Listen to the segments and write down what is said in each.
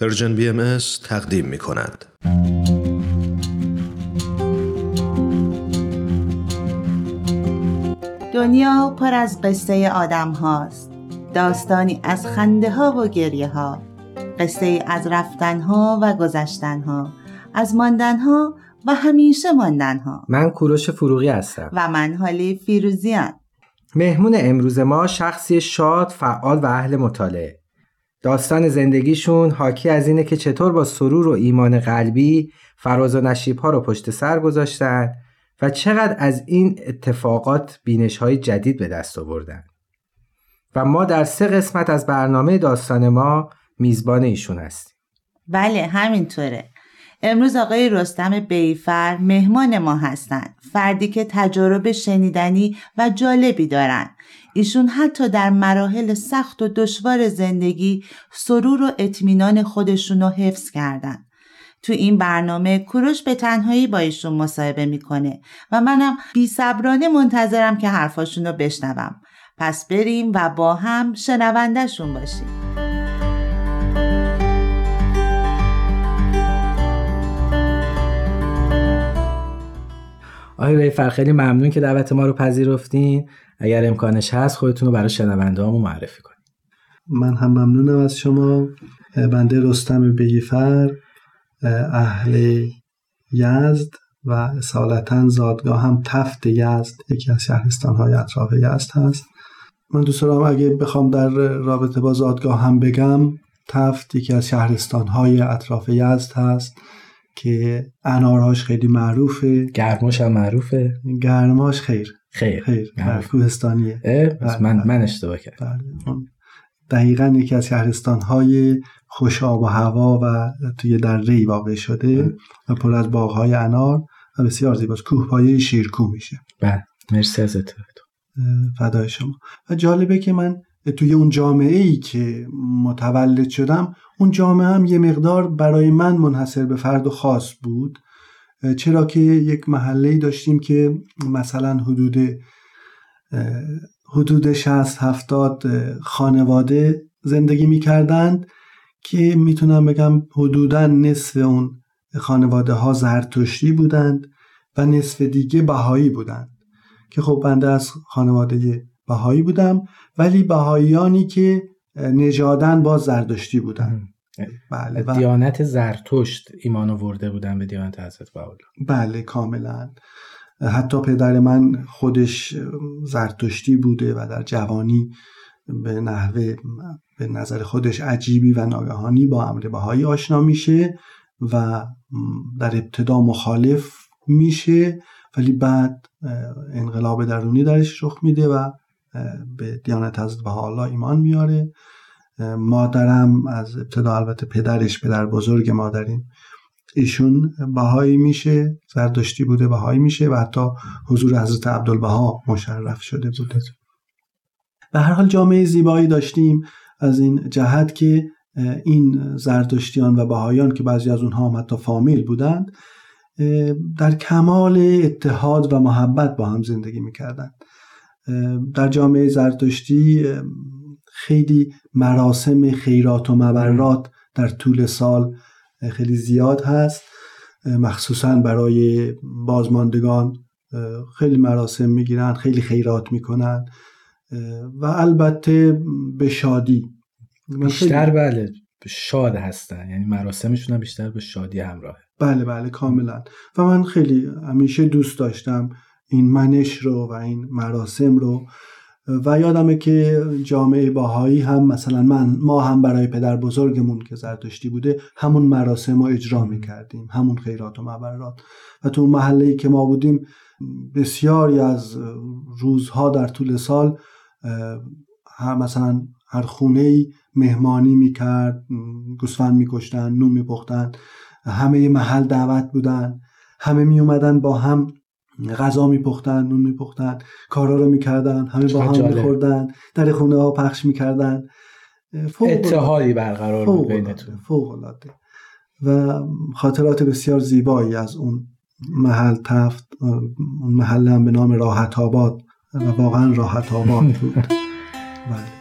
Persian BM تقدیم می کند. دنیا پر از قصه آدم هاست. داستانی از خنده ها و گریه ها. قصه از رفتن ها و گذشتن ها. از ماندن ها و همیشه ماندن ها. من کوروش فروغی هستم. و من هاله فیروزیان مهمون امروز ما شخصی شاد، فعال و اهل مطالعه. داستان زندگیشون حاکی از اینه که چطور با سرور و ایمان قلبی فراز و نشیب ها رو پشت سر گذاشتن و چقدر از این اتفاقات بینش های جدید به دست آوردن. و ما در سه قسمت از برنامه داستان ما میزبان ایشون هستیم. بله همینطوره امروز آقای رستم بیفر مهمان ما هستند. فردی که تجارب شنیدنی و جالبی دارند. ایشون حتی در مراحل سخت و دشوار زندگی سرور و اطمینان خودشون رو حفظ کردن تو این برنامه کوروش به تنهایی با ایشون مصاحبه می‌کنه و منم بی صبرانه منتظرم که حرفاشون رو بشنوم. پس بریم و با هم شنوندهشون باشیم. آقای بیفر خیلی ممنون که دعوت ما رو پذیرفتین. اگر امکانش هست خودتون رو برای شنونده معرفی کنید من هم ممنونم از شما. بنده رستم بیفر اهل یزد و اصالتا زادگاه هم تفت یزد یکی از شهرستان های اطراف یزد هست. من دوست دارم اگه بخوام در رابطه با زادگاه هم بگم تفت یکی از شهرستان های اطراف یزد هست. که انارهاش خیلی معروفه. گرماش هم معروفه. گرماش خیر. خیر. خیر. کوهستانیه بله، من من اشتباه کردم. بله. دقیقا یکی از شهرستان های خوش آب و هوا و توی در ری واقع شده و پر از باغ های انار و بسیار زیباست. کوه شیرکو میشه. بله. مرسی از فدای شما. و جالبه که من توی اون جامعه ای که متولد شدم اون جامعه هم یه مقدار برای من منحصر به فرد و خاص بود. چرا که یک محله داشتیم که مثلا حدود حدود 60 70 خانواده زندگی می‌کردند که می‌تونم بگم حدودا نصف اون خانواده ها زرتشتی بودند و نصف دیگه بهایی بودند. که خب بنده از خانواده بهایی بودم ولی بهاییانی که نژادن با زردشتی بودن. بله دیانت زرتشت ایمان آورده بودن به دیانت حضرت بهاءالله. بله کاملا. حتی پدر من خودش زرتشتی بوده و در جوانی به نحوه به نظر خودش عجیبی و ناگهانی با امر بهایی آشنا میشه و در ابتدا مخالف میشه ولی بعد انقلاب درونی درش رخ میده و به دیانت حضرت حالا ایمان میاره مادرم از ابتدا البته پدرش پدر بزرگ مادریم ایشون بهایی میشه زردشتی بوده بهایی میشه و حتی حضور حضرت عبدالبها مشرف شده بوده. به هر حال جامعه زیبایی داشتیم از این جهت که این زردشتیان و بهایان که بعضی از اونها حتی فامیل بودند در کمال اتحاد و محبت با هم زندگی می‌کردند. در جامعه زرتشتی خیلی مراسم خیرات و مبرات در طول سال خیلی زیاد هست. مخصوصا برای بازماندگان خیلی مراسم می‌گیرن خیلی خیرات می‌کنن. و البته به شادی. بیشتر بله شاد هستن. یعنی مراسمشون هم بیشتر به شادی همراهه. بله بله کاملا. و من خیلی همیشه دوست داشتم این منش رو و این مراسم رو. و یادمه که جامعه باهایی هم مثلا من ما هم برای پدر بزرگمون که زرتشتی بوده همون مراسم رو اجرا می‌کردیم همون خیرات و مبرات و تو محله که ما بودیم بسیاری از روزها در طول سال هر مثلا هر خونه ای مهمانی می‌کرد گوسفند میکشتن نون میپختن همه محل دعوت بودن همه می اومدن با هم غذا میپختن نون میپختن کارا رو می‌کردن همه با هم میخوردن در خونه ها پخش می‌کردن. اتحادی برقرار بود بینتون. فوق العاده و خاطرات بسیار زیبایی از اون محل تفت اون محل هم به نام راحت آباد و واقعا راحت آباد بود. بله.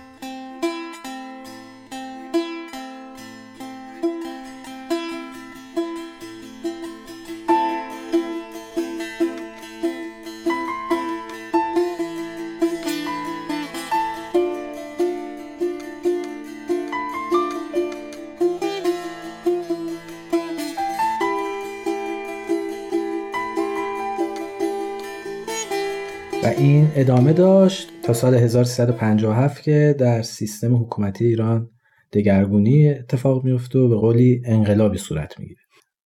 این ادامه داشت تا سال 1357 که در سیستم حکومتی ایران دگرگونی اتفاق میفته و به قولی انقلابی صورت می‌گیره.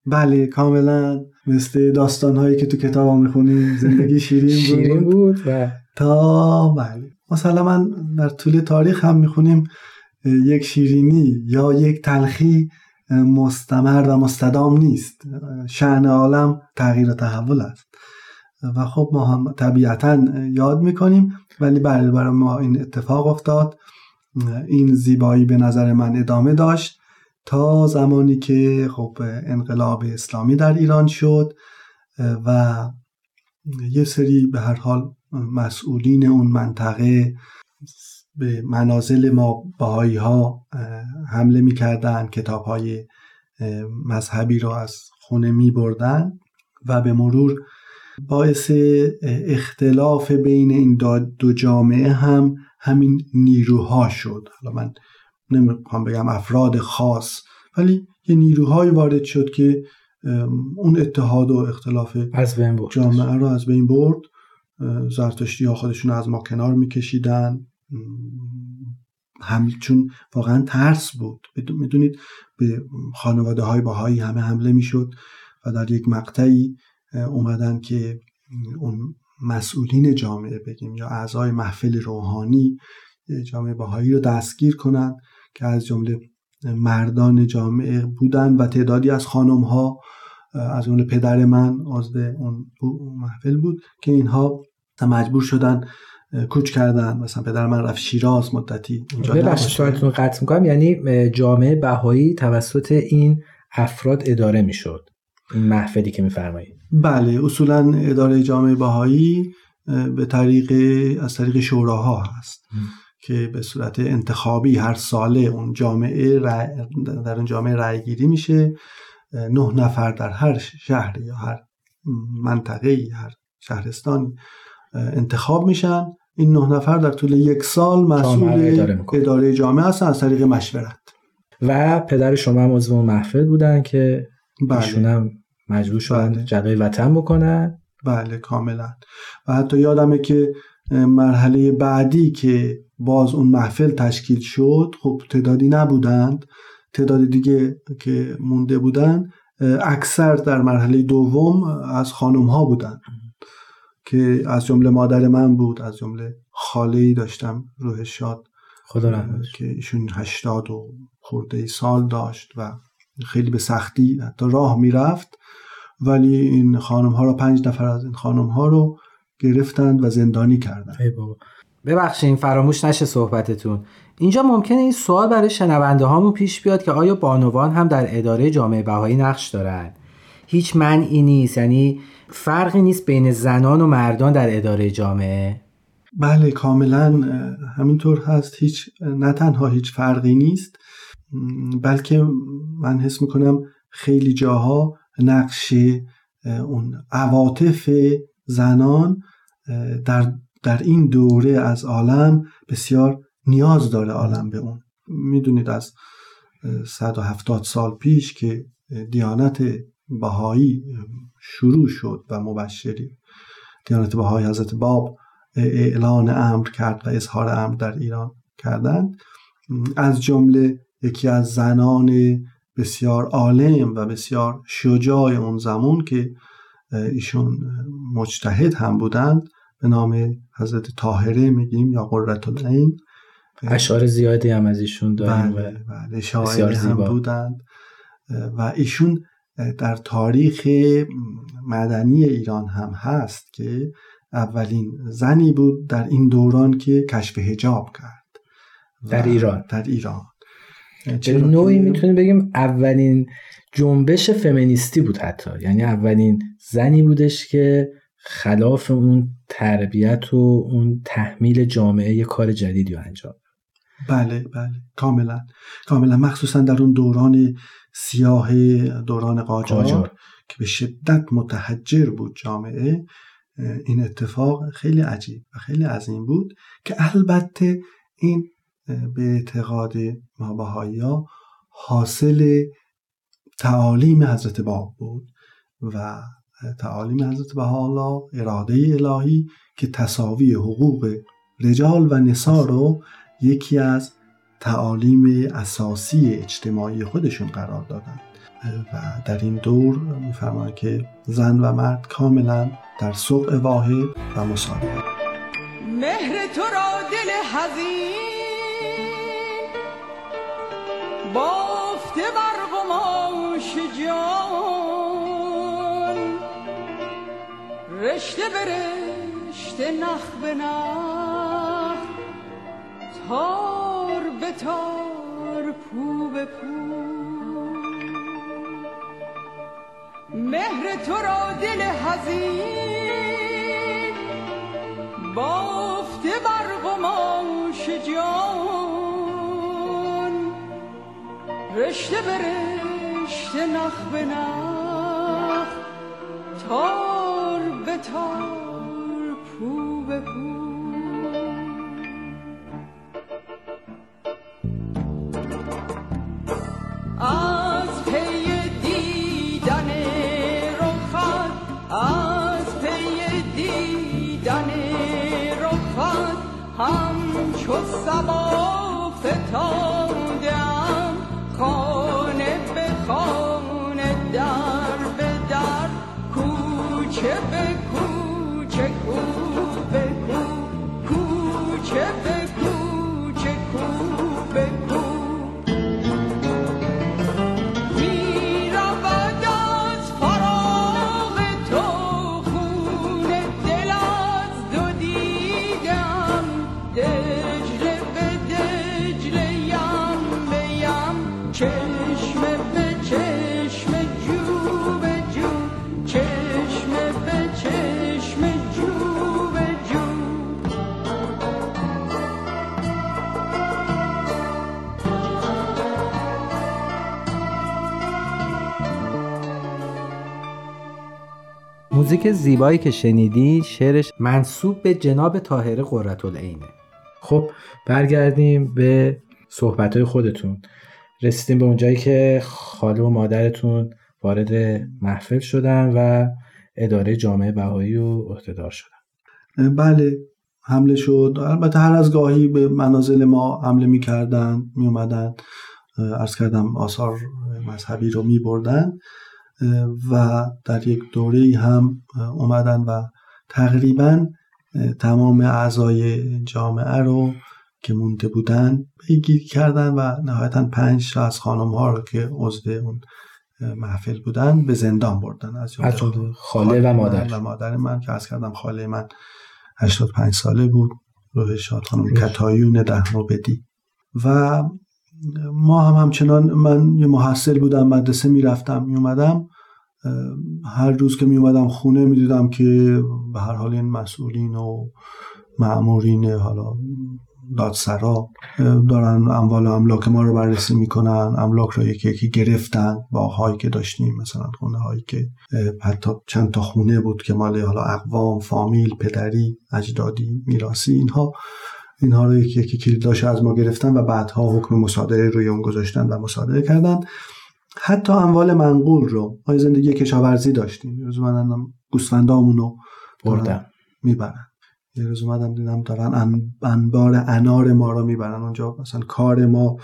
بله کاملا مثل داستان هایی که تو کتاب می‌خونیم زندگی شیرین بود. شیرین بود و تا بله. مثلا من در طول تاریخ هم می‌خونیم یک شیرینی یا یک تلخی مستمر و مستدام نیست. شعن عالم تغییر و تحول است. و خب ما هم طبیعتا یاد می‌کنیم ولی بله برای ما این اتفاق افتاد. این زیبایی به نظر من ادامه داشت تا زمانی که خب انقلاب اسلامی در ایران شد و یه سری به هر حال مسئولین اون منطقه به منازل ما باهایی ها حمله می‌کردن کتاب های مذهبی را از خونه می بردن و به مرور باعث اختلاف بین این دو جامعه هم همین نیروها شد. حالا من نمی‌خوام بگم افراد خاص ولی یه نیروهایی وارد شد که اون اتحاد و اختلاف از بین برد. جامعه رو از بین برد. زرتشتی ها خودشون از ما کنار میکشیدن. هم چون واقعا ترس بود. می‌دونید به خانواده های باهایی همه حمله می‌شد و در یک مقطعی اومدن که اون مسئولین جامعه بگیم یا اعضای محفل روحانی جامعه باهایی رو دستگیر کنند که از جمله مردان جامعه بودن و تعدادی از خانم ها از اون پدر من عضو اون محفل بود که اینها مجبور شدن کوچ کردن. مثلا پدر من رفت شیراز مدتی اونجا ببخشید قطع می‌کنم. یعنی جامعه بهایی توسط این افراد اداره می‌شد. محفلی که میفرمایید بله اصولا اداره جامعه بهایی به طریق از طریق شوراها هست که به صورت انتخابی هر ساله اون جامعه در اون جامعه رأی گیری میشه نه نفر در هر شهر یا هر منطقه هر شهرستان انتخاب میشن. این نه نفر در طول یک سال مسئول اداره, اداره جامعه هستن از طریق مشورت. و پدر شما هم عضو محفل بودن که بله. ایشون هم مجبور شدن بله. جدای وطن بکنن. بله کاملا. و حتی یادمه که مرحله بعدی که باز اون محفل تشکیل شد خب تعدادی نبودند. تعداد دیگه که مونده بودن اکثر در مرحله دوم از خانم ها بودن. که از جمله مادر من بود از جمله خاله ای داشتم روح شاد خدا که ایشون هشتاد و خورده سال داشت و خیلی به سختی حتی راه می‌رفت. ولی این خانم ها رو پنج نفر از این خانم ها رو گرفتند و زندانی کردند. ببخشید فراموش نشه صحبتتون. اینجا ممکنه این سوال برای شنونده هامون پیش بیاد که آیا بانوان هم در اداره جامعه بهایی نقش دارند هیچ منعی نیست یعنی فرقی نیست بین زنان و مردان در اداره جامعه؟ بله کاملا همینطور هست. هیچ نه تنها هیچ فرقی نیست. بلکه من حس می‌کنم خیلی جاها نقش اون عواطف زنان در, در این دوره از عالم بسیار نیاز داره عالم به اون. می‌دونید از 170 سال پیش که دیانت بهایی شروع شد و مبشری. دیانت بهایی حضرت باب اعلان امر کرد و اظهار امر در ایران کردند. از جمله یکی از زنان بسیار عالم و بسیار شجاع اون زمان که ایشون مجتهد هم بودند به نام حضرت طاهره میگیم یا قررت العین. اشعار زیادی هم از ایشون داریم بله, بله شاعر هم بودند. و ایشون در تاریخ مدنی ایران هم هست که اولین زنی بود در این دوران که کشف هجاب کرد. در ایران. در ایران. به نوعی می‌تونیم بگیم اولین جنبش فمینیستی بود حتی. یعنی اولین زنی بودش که خلاف اون تربیت و اون تحمیل جامعه یه کار جدیدی رو انجام بله بله. کاملا. کاملا. مخصوصا در اون دوران سیاه دوران قاجار, قاجار. که به شدت متحجر بود جامعه این اتفاق خیلی عجیب و خیلی عظیم بود که البته این به اعتقاد ما ها حاصل تعالیم حضرت باب بود و تعالیم حضرت بهاءالله اراده الهی که تصاوی حقوق رجال و نسا رو یکی از تعالیم اساسی اجتماعی خودشون قرار دادن. و در این دور میفرمایند که زن و مرد کاملا در سوق واحد و مساوی مهر تو را دل حزین رشته به رشته نخ به نخ تار به تار پو به پو. مهر تو را دل حزین بافته بر قماش جان. رشته به رشته نخ به نخ تار تار پو به پو. از پی دیدن رخت از پی دیدن رخت همچو سبا فتادم موزیک زیبایی که شنیدی شعرش منصوب به جناب طاهره قرتالعینه خب برگردیم به صحبتهای خودتون. رسیدیم به اونجایی که خاله و مادرتون وارد محفل شدن و اداره جامعه بهایی و عهدهدار شدن. بله حمله شد. البته هر از گاهی به منازل ما حمله می‌کردن میومدن ارز کردم آثار مذهبی رو میبردن. و در یک دوره هم اومدن و تقریبا تمام اعضای جامعه رو که مونده بودن پیگیری کردن و نهایتا پنج از خانم ها رو که عضو اون محفل بودن به زندان بردن. از جمله جمله خاله و مادر. و مادر من که از کردم خاله من 85 ساله بود. روح شاد خانم کتایون ده بدی. و ما هم همچنان من یه محصل بودم مدرسه می‌رفتم میومدم هر روز که میومدم خونه می‌دیدم که به هر حال این مسئولین و معمورین حالا دادسرا دارن اموال و املاک ما رو بررسی می‌کنن املاک رو یکی یکی گرفتن با هایی که داشتیم مثلا خونه هایی که حتی چند تا خونه بود که مال حالا اقوام فامیل پدری اجدادی میراسی اینها اینها رو یکی یکی کلیداش از ما گرفتن و بعدها حکم مصادره روی اون گذاشتن و مصادره کردن. حتی اموال منقول رو ما زندگی کشاورزی داشتیم. یه روز من گوسفندامون رو بردن. می‌برن. یه روز اومدم دیدم دارن انبار انار ما رو می‌برن. اونجا مثلا کار ما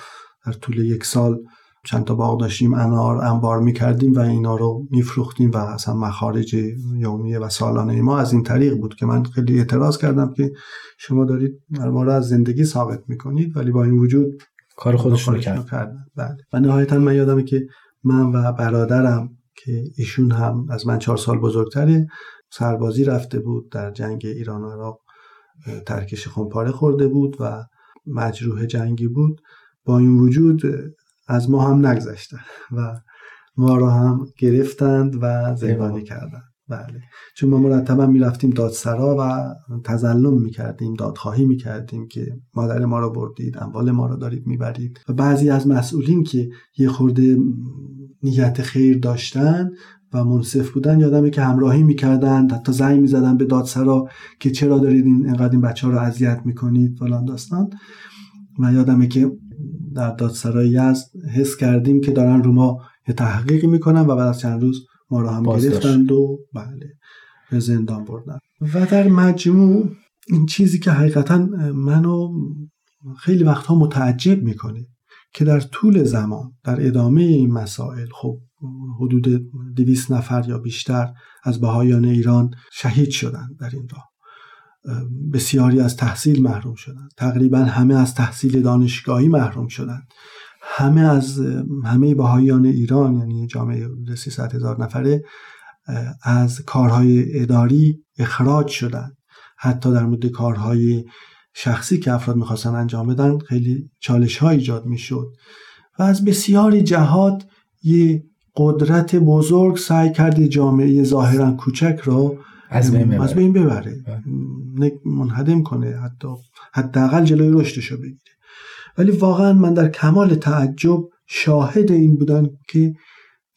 در طول یک سال چند تا باغ داشتیم انار انبار می‌کردیم و اینا رو میفروختیم و اصلا مخارج یومیه و سالانه ما از این طریق بود که من خیلی اعتراض کردم که شما دارید ما رو از زندگی ثابت می‌کنید ولی با این وجود کار خودشون رو کرد. کردن. بله. و نهایتا من یادمه که من و برادرم که ایشون هم از من چهار سال بزرگتره سربازی رفته بود در جنگ ایران و عراق ترکش خونپاره خورده بود و مجروح جنگی بود. با این وجود از ما هم نگذشتن و ما رو هم گرفتند و زندانی کردند بله. چون ما مرتبا می‌رفتیم دادسرا و تظلم می‌کردیم دادخواهی می‌کردیم که مادر ما رو بردید اموال ما رو دارید می‌برید. و بعضی از مسئولین که یه خورده نیت خیر داشتن و منصف بودن یادمه که همراهی می‌کردن حتی زنگ می‌زدن به دادسرا که چرا دارید این اینقدر این بچه ها رو اذیت می‌کنید فلان داستان. و یادمه که در دادسرای یزد حس کردیم که دارن رو ما یه تحقیقی می‌کنن و بعد از چند روز ما رو هم. گرفتند و بله به زندان بردن. و در مجموع این چیزی که حقیقتا منو خیلی وقتها متعجب می‌کنه که در طول زمان در ادامه این مسائل خب حدود دویست نفر یا بیشتر از بهایان ایران شهید شدند در این راه. بسیاری از تحصیل محروم شدند. تقریبا همه از تحصیل دانشگاهی محروم شدند. همه از همه بهایان ایران یعنی جامعه 300 هزار نفره از کارهای اداری اخراج شدند حتی در مورد کارهای شخصی که افراد می‌خواستن انجام بدن خیلی چالش ها ایجاد می‌شد و از بسیاری جهات یه قدرت بزرگ سعی کرد جامعه ظاهرا کوچک را از بین ببره. از بین ببره بله. نه- منهدم کنه حتی حداقل جلوی رشدش رو بگیره ولی واقعا من در کمال تعجب شاهد این بودم که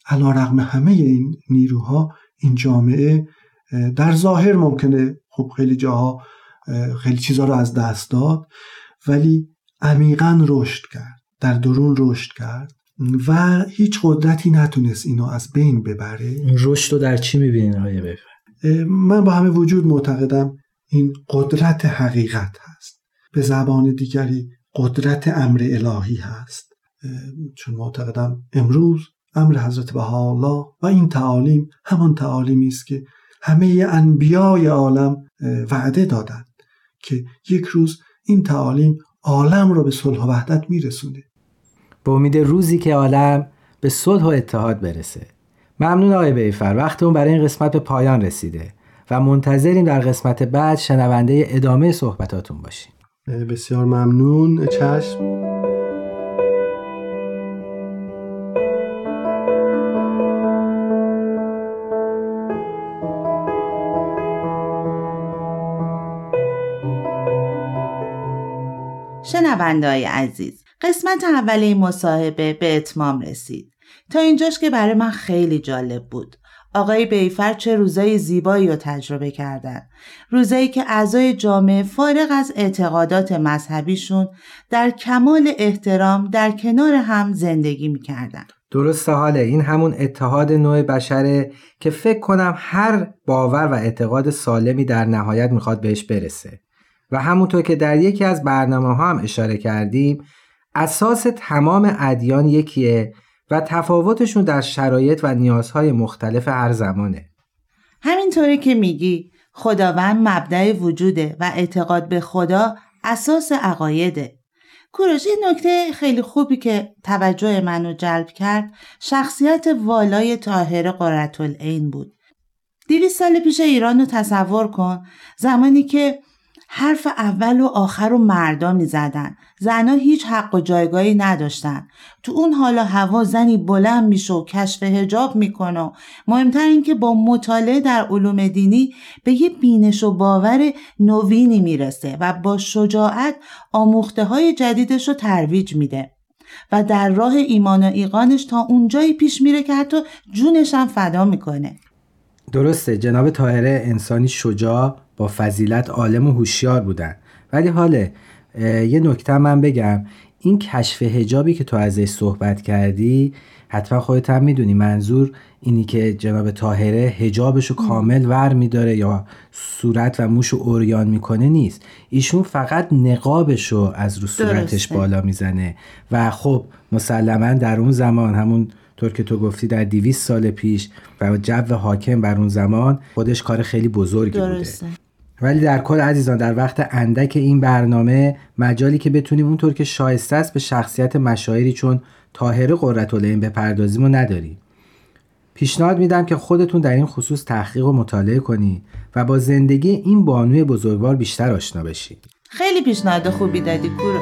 علا رغم همه این نیروها این جامعه در ظاهر ممکنه خب خیلی جاها اه، خیلی چیزها رو از دست داد ولی عمیقا رشد کرد در درون رشد کرد و هیچ قدرتی نتونست اینو از بین ببره. رشد رو در چی می‌بینین آقای بفر من با همه وجود معتقدم این قدرت حقیقت هست. به زبان دیگری قدرت امر الهی هست. چون معتقدم امروز امر حضرت بهاءالله و این تعالیم همان تعالیمی است که همه انبیای عالم وعده دادند که یک روز این تعالیم عالم را به صلح و وحدت میرسونه. به امید روزی که عالم به صلح و اتحاد برسه. ممنون آقای بیفر. وقتمون برای این قسمت به پایان رسیده و منتظریم در قسمت بعد شنونده ادامه صحبتاتون باشیم. بسیار ممنون. چشم. شنوندههای عزیز قسمت اول این مصاحبه به اتمام رسید. تا اینجاش که برای من خیلی جالب بود. آقای بیفر چه روزای زیبایی رو تجربه کردن. روزایی که اعضای جامعه فارغ از اعتقادات مذهبیشون در کمال احترام در کنار هم زندگی می‌کردن. درسته حاله. این همون اتحاد نوع بشره که فکر کنم هر باور و اعتقاد سالمی در نهایت می‌خواد بهش برسه. و همونطور که در یکی از برنامه ها هم اشاره کردیم اساس تمام ادیان یکیه و تفاوتشون در شرایط و نیازهای مختلف هر زمانه. همینطوری که میگی خداوند مبدع وجوده و اعتقاد به خدا اساس عقایده. کوروش این نکته خیلی خوبی که توجه منو جلب کرد شخصیت والای طاهر قرتالعین بود. دیویس سال پیش ایران رو تصور کن زمانی که حرف اول و آخر رو مردا می زدن. زنها هیچ حق و جایگاهی نداشتن. تو اون حالا هوا زنی بلند میشه و کشف هجاب می‌کنه. و مهمتر این که با مطالعه در علوم دینی به یه بینش و باور نوینی می‌رسه و با شجاعت آموخته های جدیدش رو ترویج میده. و در راه ایمان و ایقانش تا اونجایی پیش میره که حتی جونش هم فدا می‌کنه. درسته جناب طاهره انسانی شجاع با فضیلت عالم و هوشیار بودن ولی حاله یه نکته من بگم. این کشف هجابی که تو ازش صحبت کردی حتما خودت هم می‌دونی منظور اینی که جناب طاهره هجابش رو کامل ور میداره یا صورت و موش رو اوریان می‌کنه نیست. ایشون فقط نقابش رو از رو صورتش درسته. بالا می‌زنه. و خب مسلما در اون زمان همون طور که تو گفتی در 200 سال پیش و جو حاکم بر اون زمان خودش کار خیلی بزرگی درسته. بوده ولی در کل عزیزان در وقت اندک این برنامه مجالی که بتونیم اونطور که شایسته است به شخصیت مشاعری چون طاهره قرتالعین بپردازیم و نداریم. پیشنهاد میدم که خودتون در این خصوص تحقیق و مطالعه کنید و با زندگی این بانوی بزرگوار بیشتر آشنا بشید خیلی پیشنهاد خوبی دادی کوروش.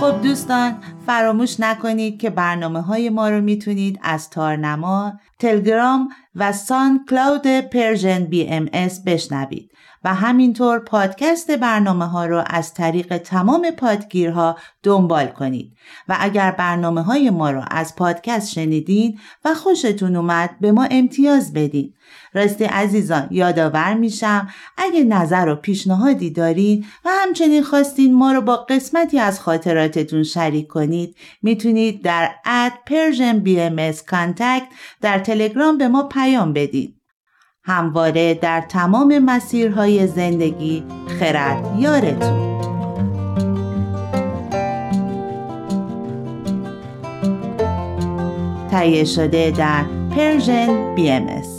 خب دوستان فراموش نکنید که برنامه های ما رو می‌تونید از تارنما، تلگرام و SoundCloud Persian BM بشنوید. و همینطور پادکست برنامه ها رو از طریق تمام پادگیرها دنبال کنید. و اگر برنامه های ما رو از پادکست شنیدین و خوشتون اومد به ما امتیاز بدین راستی عزیزان یادآور میشم اگه نظر و پیشنهادی دارین و همچنین خواستین ما رو با قسمتی از خاطراتتون شریک کنید می‌تونید در اد Persian BMS Contact در تلگرام به ما پیام بدید. همواره در تمام مسیرهای زندگی خرد یارتون. تهیه شده در پرژن BMS